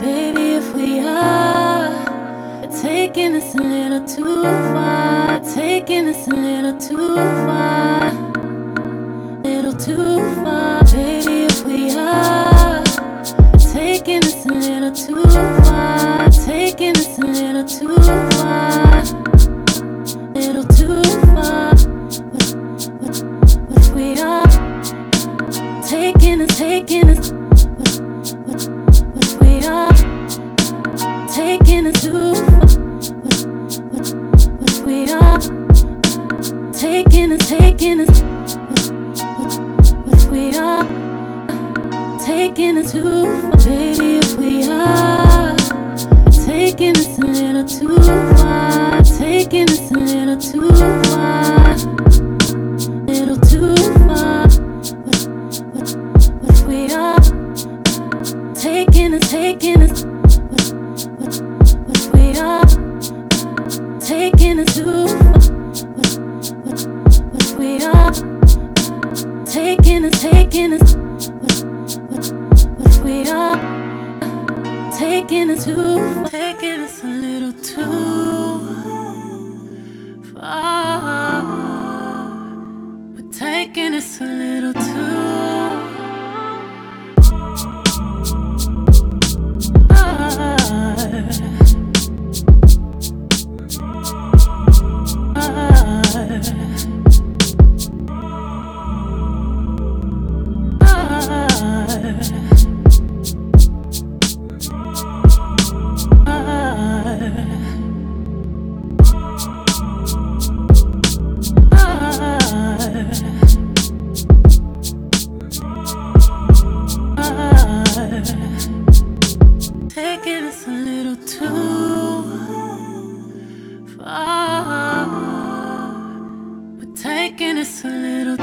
Baby, if we are taking this a little too far, taking this a little too far, little too far. Baby, if we are taking this a little too far, taking this a little too far, little too far. If, we are taking it, taking it. Taking it too far. If, if we are taking it, taking it. If, if we are taking too far, baby. If we are taking it a little too far, taking it a little too far, little too far. If, if, if we are taking it, taking it. Taking if we are taking it too far, taking it a little too far. We're taking it a taking us a little too far. We're taking us a little